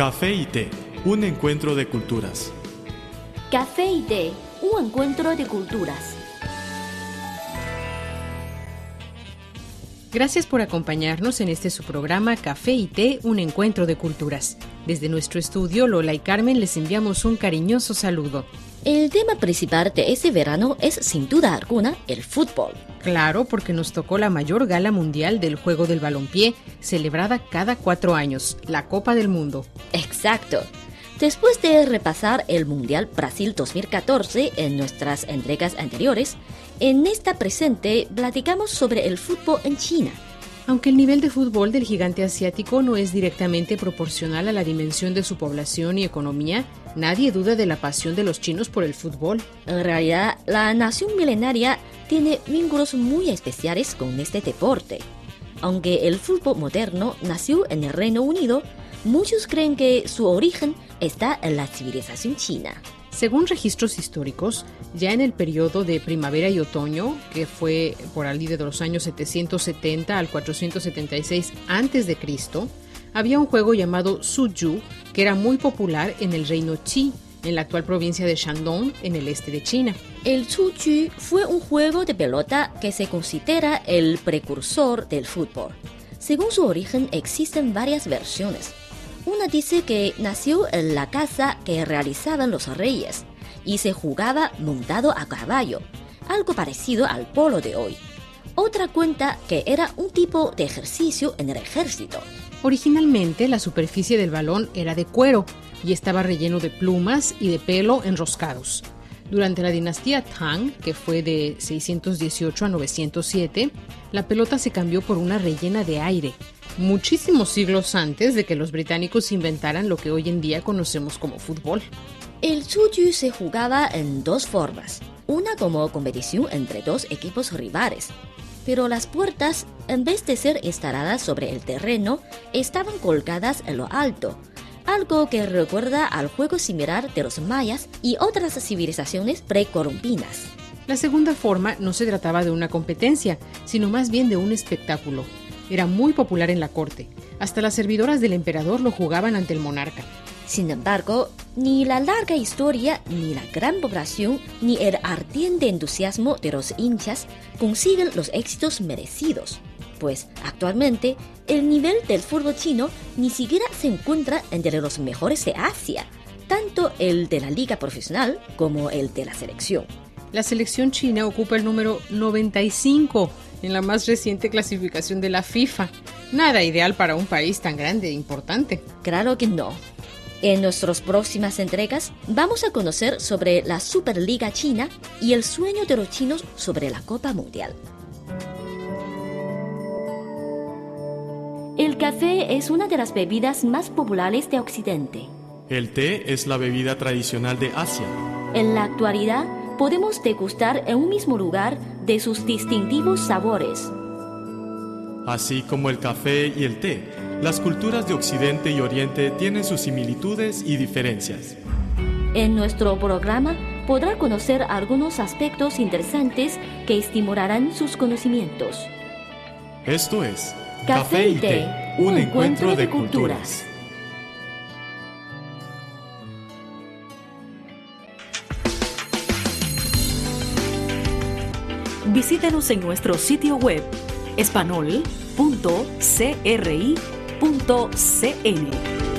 Café y té, un encuentro de culturas. Café y té, un encuentro de culturas. Gracias por acompañarnos en este su programa Café y Té, un encuentro de culturas. Desde nuestro estudio, Lola y Carmen les enviamos un cariñoso saludo. El tema principal de este verano es, sin duda alguna, el fútbol. Claro, porque nos tocó la mayor gala mundial del juego del balompié, celebrada cada cuatro años, la Copa del Mundo. Exacto. Después de repasar el Mundial Brasil 2014 en nuestras entregas anteriores, en esta presente platicamos sobre el fútbol en China. Aunque el nivel de fútbol del gigante asiático no es directamente proporcional a la dimensión de su población y economía, nadie duda de la pasión de los chinos por el fútbol. En realidad, la nación milenaria tiene vínculos muy especiales con este deporte. Aunque el fútbol moderno nació en el Reino Unido, muchos creen que su origen está en la civilización china. Según registros históricos, ya en el periodo de primavera y otoño, que fue por allí de los años 770 al 476 a.C., había un juego llamado Suju que era muy popular en el reino Qi, en la actual provincia de Shandong, en el este de China. El Suju fue un juego de pelota que se considera el precursor del fútbol. Según su origen existen varias versiones. Una dice que nació en la casa que realizaban los reyes y se jugaba montado a caballo, algo parecido al polo de hoy. Otra cuenta que era un tipo de ejercicio en el ejército. Originalmente la superficie del balón era de cuero y estaba relleno de plumas y de pelo enroscados. Durante la dinastía Tang, que fue de 618 a 907, la pelota se cambió por una rellena de aire, muchísimos siglos antes de que los británicos inventaran lo que hoy en día conocemos como fútbol. El Suju se jugaba en dos formas, una como competición entre dos equipos rivales, pero las puertas, en vez de ser instaladas sobre el terreno, estaban colgadas en lo alto, algo que recuerda al juego similar de los mayas y otras civilizaciones precolombinas. La segunda forma no se trataba de una competencia, sino más bien de un espectáculo. Era muy popular en la corte. Hasta las servidoras del emperador lo jugaban ante el monarca. Sin embargo, ni la larga historia, ni la gran población, ni el ardiente entusiasmo de los hinchas consiguen los éxitos merecidos, pues actualmente el nivel del fútbol chino ni siquiera se encuentra entre los mejores de Asia, tanto el de la liga profesional como el de la selección. La selección china ocupa el número 95 en la más reciente clasificación de la FIFA. Nada ideal para un país tan grande e importante. Claro que no. En nuestras próximas entregas vamos a conocer sobre la Superliga China y el sueño de los chinos sobre la Copa Mundial. El café es una de las bebidas más populares de Occidente. El té es la bebida tradicional de Asia. En la actualidad, podemos degustar en un mismo lugar de sus distintivos sabores. Así como el café y el té, las culturas de Occidente y Oriente tienen sus similitudes y diferencias. En nuestro programa podrá conocer algunos aspectos interesantes que estimularán sus conocimientos. Esto es Café y Té, un encuentro de culturas. Visítenos en nuestro sitio web espanol.cri.cn.